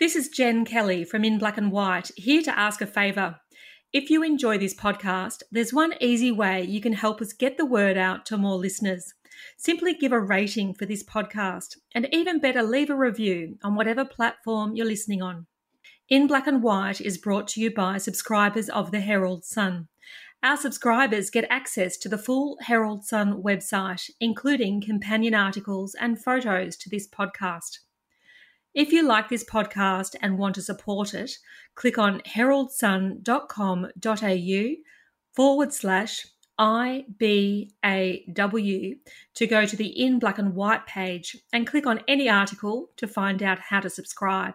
This is Jen Kelly from In Black and White, here to ask a favour. If you enjoy this podcast, there's one easy way you can help us get the word out to more listeners. Simply give a rating for this podcast, and even better, leave a review on whatever platform you're listening on. In Black and White is brought to you by subscribers of the Herald Sun. Our subscribers get access to the full Herald Sun website, including companion articles and photos to this podcast. If you like this podcast and want to support it, click on heraldsun.com.au forward slash IBAW to go to the In Black and White page and click on any article to find out how to subscribe.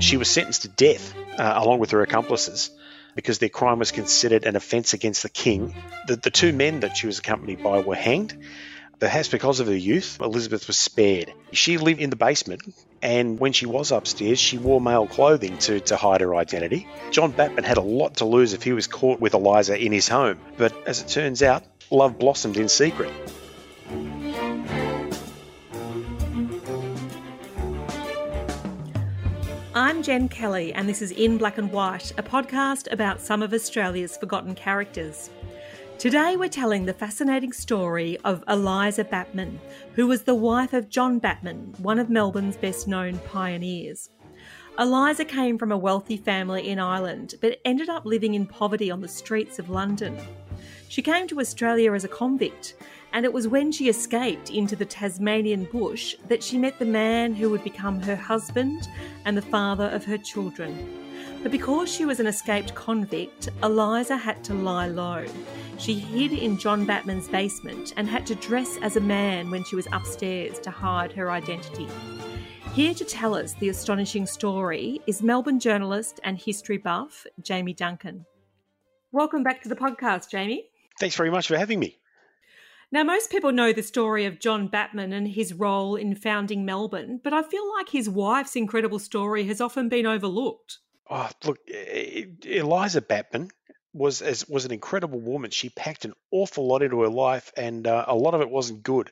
She was sentenced to death uh, along with her accomplices because their crime was considered an offence against the king. The, the two men that she was accompanied by were hanged Perhaps because of her youth, Elizabeth was spared. She lived in the basement, and when she was upstairs, she wore male clothing to, to hide her identity. John Batman had a lot to lose if he was caught with Eliza in his home, but as it turns out, love blossomed in secret. I'm Jen Kelly, and this is In Black and White, a podcast about some of Australia's forgotten characters. Today, we're telling the fascinating story of Eliza Batman, who was the wife of John Batman, one of Melbourne's best known pioneers. Eliza came from a wealthy family in Ireland, but ended up living in poverty on the streets of London. She came to Australia as a convict, and it was when she escaped into the Tasmanian bush that she met the man who would become her husband and the father of her children. But because she was an escaped convict, Eliza had to lie low. She hid in John Batman's basement and had to dress as a man when she was upstairs to hide her identity. Here to tell us the astonishing story is Melbourne journalist and history buff, Jamie Duncan. Welcome back to the podcast, Jamie. Thanks very much for having me. Now, most people know the story of John Batman and his role in founding Melbourne, but I feel like his wife's incredible story has often been overlooked. Oh, look, Eliza Batman was as was an incredible woman. She packed an awful lot into her life, and uh, a lot of it wasn't good.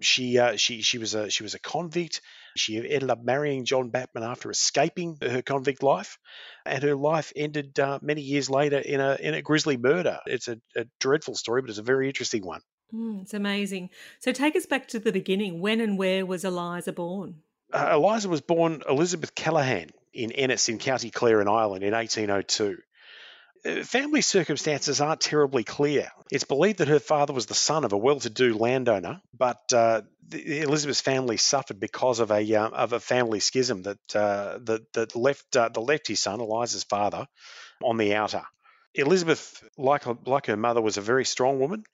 She uh, she she was a she was a convict. She ended up marrying John Batman after escaping her convict life, and her life ended uh, many years later in a in a grisly murder. It's a, a dreadful story, but it's a very interesting one. Mm, it's amazing. So take us back to the beginning. When and where was Eliza born? Uh, Eliza was born Elizabeth Callaghan in Ennis in County Clare in Ireland in 1802. Uh, family circumstances aren't terribly clear. It's believed that her father was the son of a well-to-do landowner, but uh, Elizabeth's family suffered because of a uh, of a family schism that uh, that, that left uh, the left his son Eliza's father on the outer. Elizabeth, like like her mother, was a very strong woman,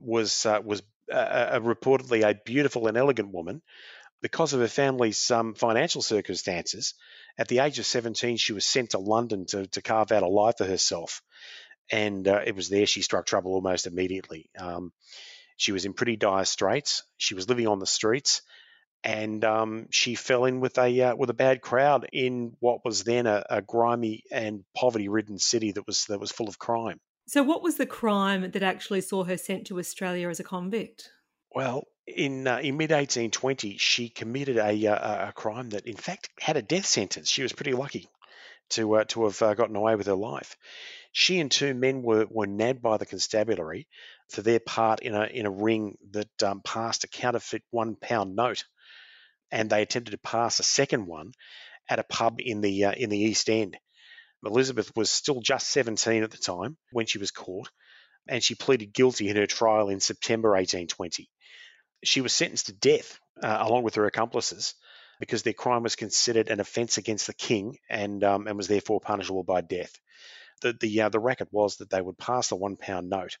was uh, was reportedly a beautiful and elegant woman, because of her family's um, financial circumstances, at the age of 17, she was sent to London to, to carve out a life for herself. And uh, it was there she struck trouble almost immediately. Um, she was in pretty dire straits. She was living on the streets, and um, she fell in with a uh, with a bad crowd in what was then a, a grimy and poverty-ridden city that was that was full of crime. So, what was the crime that actually saw her sent to Australia as a convict? Well, in uh, in mid 1820, she committed a, uh, a crime that, in fact, had a death sentence. She was pretty lucky to uh, to have uh, gotten away with her life. She and two men were, were nabbed by the constabulary for their part in a in a ring that um, passed a counterfeit one pound note, and they attempted to pass a second one at a pub in the uh, in the East End. Elizabeth was still just 17 at the time when she was caught, and she pleaded guilty in her trial in September 1820 she was sentenced to death uh, along with her accomplices because their crime was considered an offence against the king and um, and was therefore punishable by death. The the uh, the racket was that they would pass the one pound note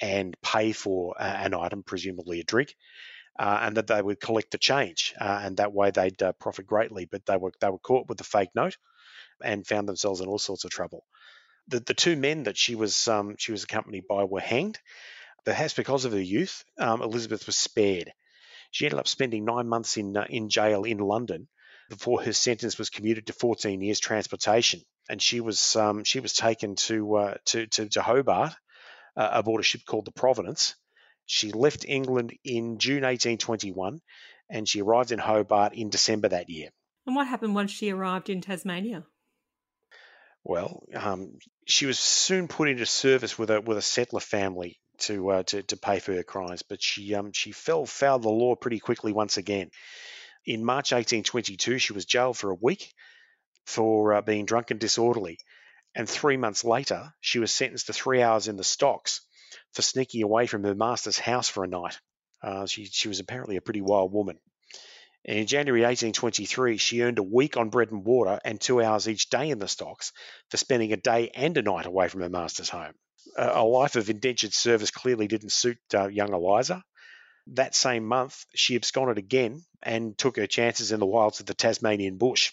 and pay for uh, an item, presumably a drink, uh, and that they would collect the change, uh, and that way they'd uh, profit greatly. But they were they were caught with the fake note and found themselves in all sorts of trouble. The the two men that she was um, she was accompanied by were hanged. Perhaps because of her youth, um, Elizabeth was spared. She ended up spending nine months in uh, in jail in London before her sentence was commuted to 14 years transportation, and she was um, she was taken to, uh, to, to to Hobart uh, aboard a ship called the Providence. She left England in June 1821, and she arrived in Hobart in December that year. And what happened once she arrived in Tasmania? Well, um, she was soon put into service with a with a settler family to uh, to, to pay for her crimes, but she um, she fell foul of the law pretty quickly once again. In March 1822, she was jailed for a week for uh, being drunk and disorderly, and three months later, she was sentenced to three hours in the stocks for sneaking away from her master's house for a night. Uh, she she was apparently a pretty wild woman. And in January 1823, she earned a week on bread and water and two hours each day in the stocks for spending a day and a night away from her master's home. A life of indentured service clearly didn't suit uh, young Eliza. That same month, she absconded again and took her chances in the wilds of the Tasmanian bush.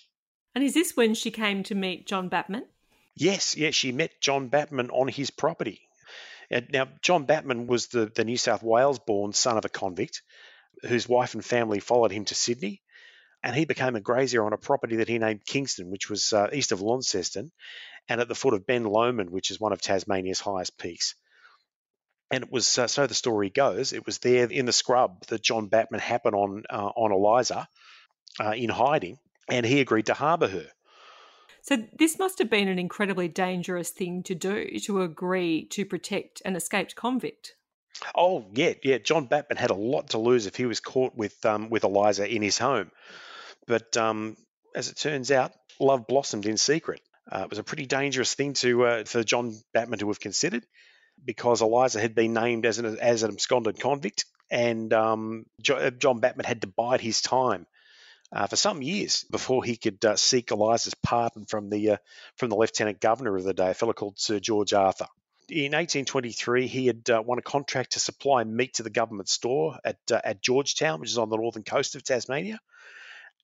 And is this when she came to meet John Batman? Yes, yes, she met John Batman on his property. Now, John Batman was the, the New South Wales born son of a convict whose wife and family followed him to Sydney. And he became a grazier on a property that he named Kingston, which was uh, east of Launceston and at the foot of Ben Lomond, which is one of Tasmania's highest peaks. And it was uh, so the story goes. It was there in the scrub that John Batman happened on uh, on Eliza uh, in hiding, and he agreed to harbour her. So this must have been an incredibly dangerous thing to do to agree to protect an escaped convict. Oh yeah, yeah. John Batman had a lot to lose if he was caught with um, with Eliza in his home, but um, as it turns out, love blossomed in secret. Uh, it was a pretty dangerous thing to uh, for John Batman to have considered, because Eliza had been named as an as an absconded convict, and um, uh, John Batman had to bide his time uh, for some years before he could uh, seek Eliza's pardon from the uh, from the lieutenant governor of the day, a fellow called Sir George Arthur in 1823, he had uh, won a contract to supply meat to the government store at uh, at George Town, which is on the northern coast of Tasmania.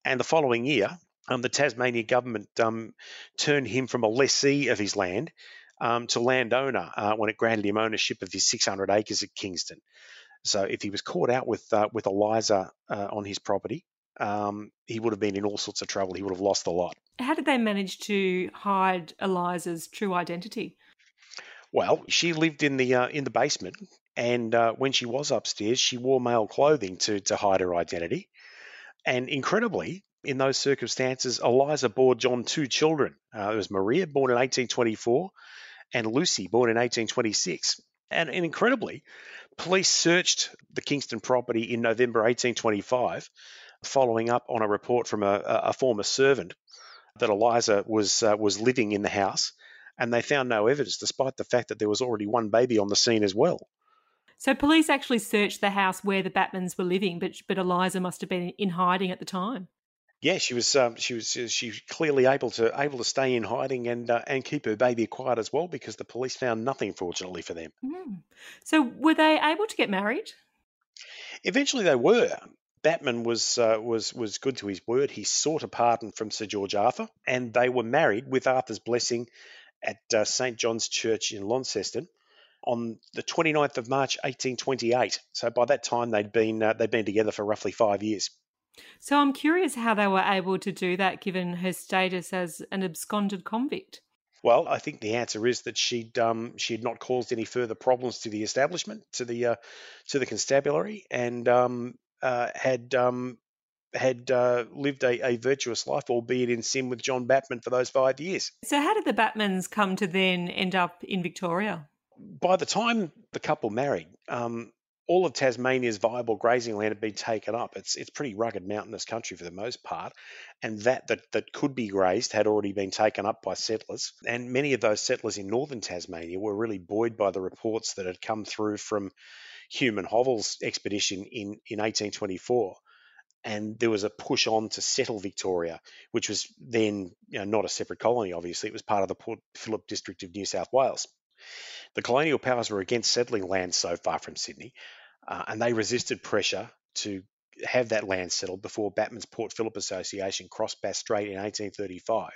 And the following year, um, the Tasmania government um, turned him from a lessee of his land um, to landowner uh, when it granted him ownership of his 600 acres at Kingston. So if he was caught out with uh, with Eliza uh, on his property, um, he would have been in all sorts of trouble. He would have lost the lot. How did they manage to hide Eliza's true identity? Well, she lived in the uh, in the basement, and uh, when she was upstairs, she wore male clothing to to hide her identity. And incredibly, in those circumstances, Eliza bore John two children. Uh, it was Maria, born in 1824, and Lucy, born in 1826. And, and incredibly, police searched the Kingston property in November 1825, following up on a report from a, a former servant that Eliza was uh, was living in the house and they found no evidence, despite the fact that there was already one baby on the scene as well. So police actually searched the house where the Batmans were living, but but Eliza must have been in hiding at the time. Yeah, she was. Um, she was. She was clearly able to able to stay in hiding and uh, and keep her baby quiet as well, because the police found nothing, fortunately for them. Mm. So were they able to get married? Eventually, they were. Batman was uh, was was good to his word. He sought a pardon from Sir George Arthur, and they were married with Arthur's blessing at uh, St John's Church in Launceston on the 29th of March 1828. So by that time they'd been uh, they'd been together for roughly 5 years. So I'm curious how they were able to do that given her status as an absconded convict. Well, I think the answer is that she'd um, she had not caused any further problems to the establishment, to the uh, to the constabulary, and um, uh, had um, had uh, lived a, a, virtuous life, albeit in sin with John Batman for those five years. So, how did the Batmans come to then end up in Victoria? By the time the couple married, um, all of Tasmania's viable grazing land had been taken up. It's it's pretty rugged mountainous country for the most part, and that that that could be grazed had already been taken up by settlers. And many of those settlers in northern Tasmania were really buoyed by the reports that had come through from Hume and expedition in in 1824 and there was a push on to settle Victoria, which was then you know, not a separate colony, obviously. It was part of the Port Phillip district of New South Wales. The colonial powers were against settling land so far from Sydney, uh, and they resisted pressure to have that land settled before Batman's Port Phillip Association crossed Bass Strait in 1835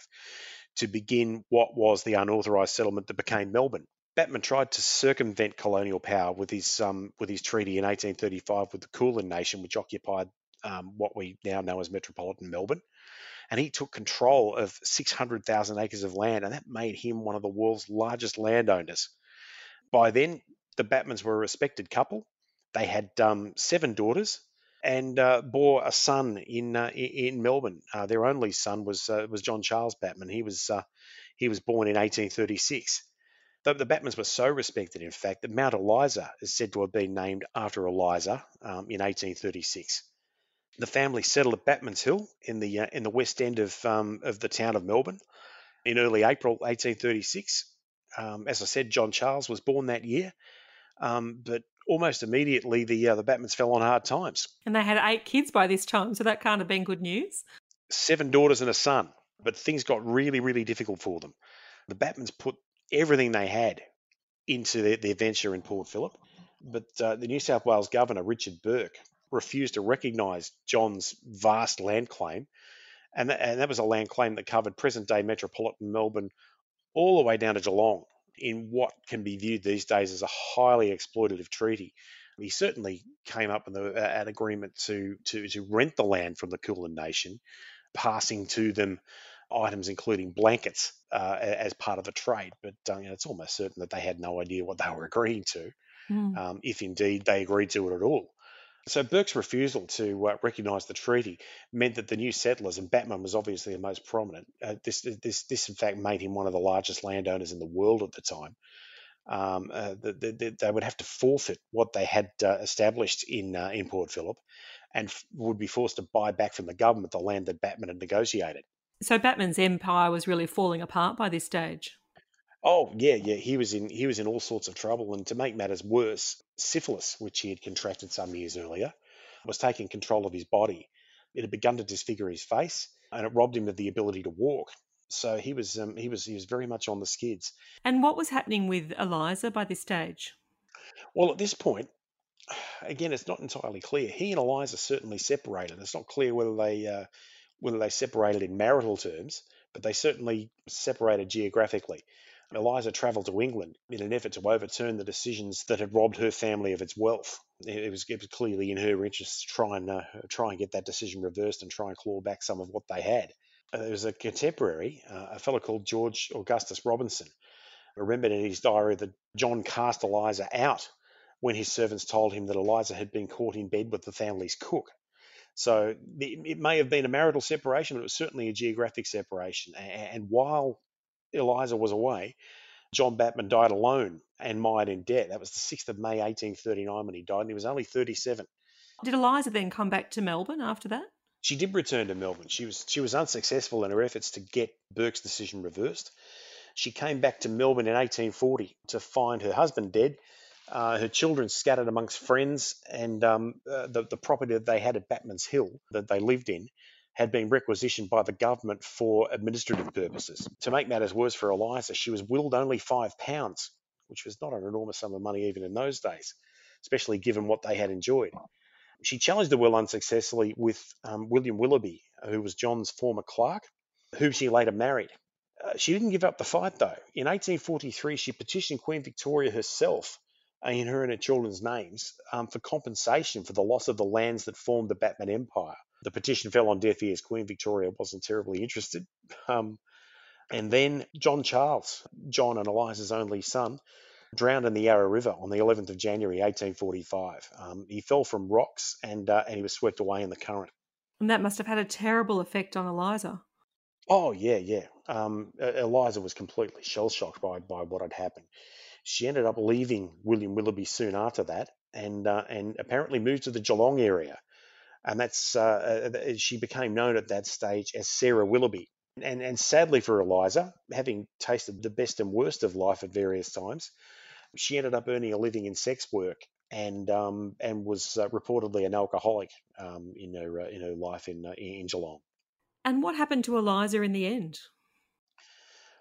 to begin what was the unauthorised settlement that became Melbourne. Batman tried to circumvent colonial power with his um, with his treaty in 1835 with the Kulin Nation, which occupied um, what we now know as metropolitan Melbourne. And he took control of 600,000 acres of land, and that made him one of the world's largest landowners. By then, the Batmans were a respected couple. They had um, seven daughters, and uh, bore a son in uh, in Melbourne. Uh, their only son was uh, was John Charles Batman. He was uh, he was born in 1836. The, the, Batmans were so respected, in fact, that Mount Eliza is said to have been named after Eliza um, in 1836. The family settled at Batman's Hill in the uh, in the west end of um, of the town of Melbourne in early April 1836. Um, as I said, John Charles was born that year, um, but almost immediately the uh, the Batmans fell on hard times. And they had eight kids by this time, so that can't have been good news. Seven daughters and a son, but things got really, really difficult for them. The Batmans put everything they had into their, their venture in Port Phillip, but uh, the New South Wales Governor Richard Bourke refused to recognise John's vast land claim, and that, and that was a land claim that covered present-day metropolitan Melbourne all the way down to Geelong in what can be viewed these days as a highly exploitative treaty. He certainly came up with an agreement to, to, to rent the land from the Kulin Nation, passing to them items including blankets uh, as part of the trade. But uh, you know, it's almost certain that they had no idea what they were agreeing to, mm. um, if indeed they agreed to it at all. So Bourke's refusal to uh, recognise the treaty meant that the new settlers, and Batman was obviously the most prominent. Uh, this, this, this, in fact, made him one of the largest landowners in the world at the time. Um, uh, the, the, the, they would have to forfeit what they had uh, established in uh, in Port Phillip, and f- would be forced to buy back from the government the land that Batman had negotiated. So Batman's empire was really falling apart by this stage. Oh yeah, yeah. He was in he was in all sorts of trouble, and to make matters worse, syphilis, which he had contracted some years earlier, was taking control of his body. It had begun to disfigure his face, and it robbed him of the ability to walk. So he was um, he was he was very much on the skids. And what was happening with Eliza by this stage? Well, at this point, again, it's not entirely clear. He and Eliza certainly separated. It's not clear whether they uh, whether they separated in marital terms, but they certainly separated geographically. Eliza travelled to England in an effort to overturn the decisions that had robbed her family of its wealth. It was, it was clearly in her interest to try and uh, try and get that decision reversed and try and claw back some of what they had. Uh, there was a contemporary, uh, a fellow called George Augustus Robinson, remembered in his diary that John cast Eliza out when his servants told him that Eliza had been caught in bed with the family's cook. So it may have been a marital separation, but it was certainly a geographic separation. And while Eliza was away, John Batman died alone and mired in debt. That was the 6th of May 1839 when he died, and he was only 37. Did Eliza then come back to Melbourne after that? She did return to Melbourne. She was she was unsuccessful in her efforts to get Bourke's decision reversed. She came back to Melbourne in 1840 to find her husband dead, uh, her children scattered amongst friends, and um, uh, the, the property that they had at Batman's Hill that they lived in had been requisitioned by the government for administrative purposes. To make matters worse for Eliza, she was willed only five pounds, which was not an enormous sum of money even in those days, especially given what they had enjoyed. She challenged the will unsuccessfully with um, William Willoughby, who was John's former clerk, whom she later married. Uh, she didn't give up the fight, though. In 1843, she petitioned Queen Victoria herself in her and her children's names um, for compensation for the loss of the lands that formed the Batman Empire. The petition fell on deaf ears. Queen Victoria wasn't terribly interested. Um, and then John Charles, John and Eliza's only son, drowned in the Yarra River on the 11th of January 1845. Um, he fell from rocks and, uh, and he was swept away in the current. And that must have had a terrible effect on Eliza. Oh, yeah, yeah. Um, Eliza was completely shell shocked by, by what had happened. She ended up leaving William Willoughby soon after that and, uh, and apparently moved to the Geelong area and that's uh, uh she became known at that stage as Sarah Willoughby. And, and sadly for Eliza, having tasted the best and worst of life at various times, she ended up earning a living in sex work and um, and was uh, reportedly an alcoholic um, in her uh, in her life in uh, in Geelong. And what happened to Eliza in the end?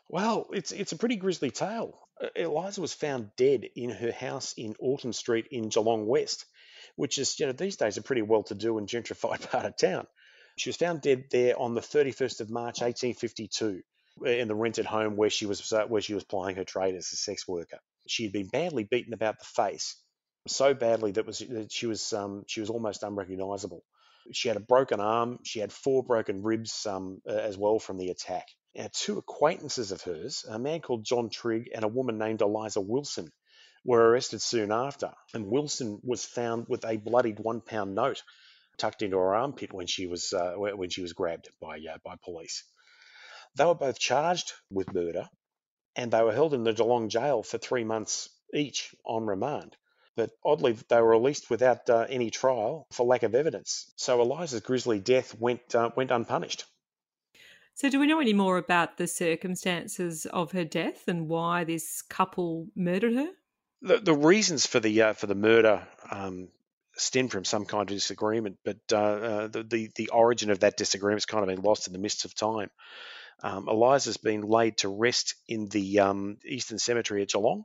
Well, it's it's a pretty grisly tale. Uh, Eliza was found dead in her house in Autumn Street in Geelong West which is, you know, these days a pretty well to do and gentrified part of town. She was found dead there on the 31st of March 1852 in the rented home where she was uh, where she was plying her trade as a sex worker. She had been badly beaten about the face, so badly that was that she was um, she was almost unrecognisable. She had a broken arm. She had four broken ribs um, as well from the attack. Now, two acquaintances of hers, a man called John Trigg and a woman named Eliza Wilson, were arrested soon after, and Wilson was found with a bloodied one pound note tucked into her armpit when she was uh, when she was grabbed by uh, by police. They were both charged with murder, and they were held in the Geelong jail for three months each on remand. But oddly, they were released without uh, any trial for lack of evidence. So Eliza's grisly death went uh, went unpunished. So, do we know any more about the circumstances of her death and why this couple murdered her? The, the reasons for the uh, for the murder um, stem from some kind of disagreement, but uh, uh, the, the, the origin of that disagreement has kind of been lost in the mists of time. Um, Eliza's been laid to rest in the um, Eastern Cemetery at Geelong,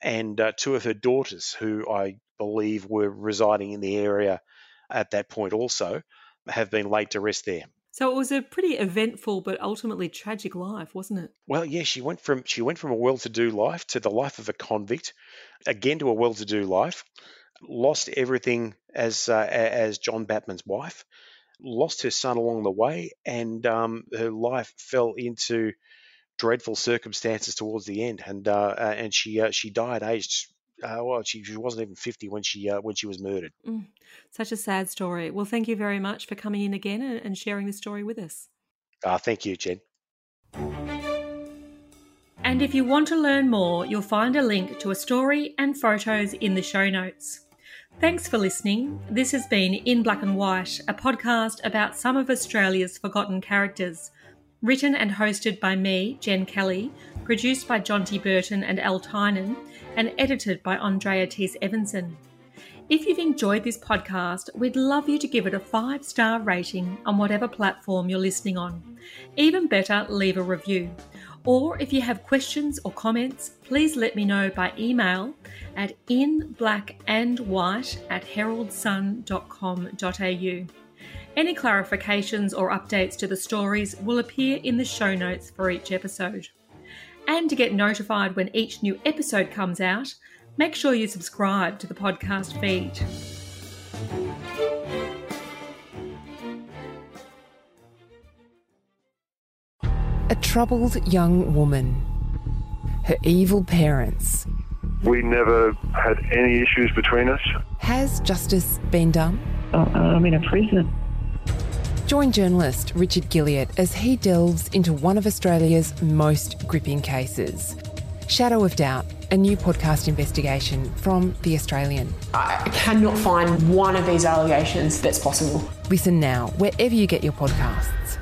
and uh, two of her daughters, who I believe were residing in the area at that point, also have been laid to rest there. So it was a pretty eventful but ultimately tragic life, wasn't it? Well, yeah, she went from she went from a well-to-do life to the life of a convict, again to a well-to-do life. Lost everything as uh, as John Batman's wife, lost her son along the way, and um, her life fell into dreadful circumstances towards the end, and uh, uh and she uh, she died aged uh, well, she, she wasn't even 50 when she uh, when she was murdered. Mm, such a sad story. Well, thank you very much for coming in again and, and sharing the story with us. Uh, thank you, Jen. And if you want to learn more, you'll find a link to a story and photos in the show notes. Thanks for listening. This has been In Black and White, a podcast about some of Australia's forgotten characters. Written and hosted by me, Jen Kelly, produced by Jonty Burton and Al Tynan, and edited by Andrea Tees Evanson. If you've enjoyed this podcast, we'd love you to give it a five star rating on whatever platform you're listening on. Even better, leave a review. Or if you have questions or comments, please let me know by email at inblackandwhite at heraldsun.com.au. Any clarifications or updates to the stories will appear in the show notes for each episode. And to get notified when each new episode comes out, make sure you subscribe to the podcast feed. A troubled young woman. Her evil parents. We never had any issues between us. Has justice been done? Uh, I'm in a prison. Join journalist Richard Guilliatt as he delves into one of Australia's most gripping cases. Shadow of Doubt, a new podcast investigation from The Australian. I cannot find one of these allegations that's possible. Listen now, wherever you get your podcasts.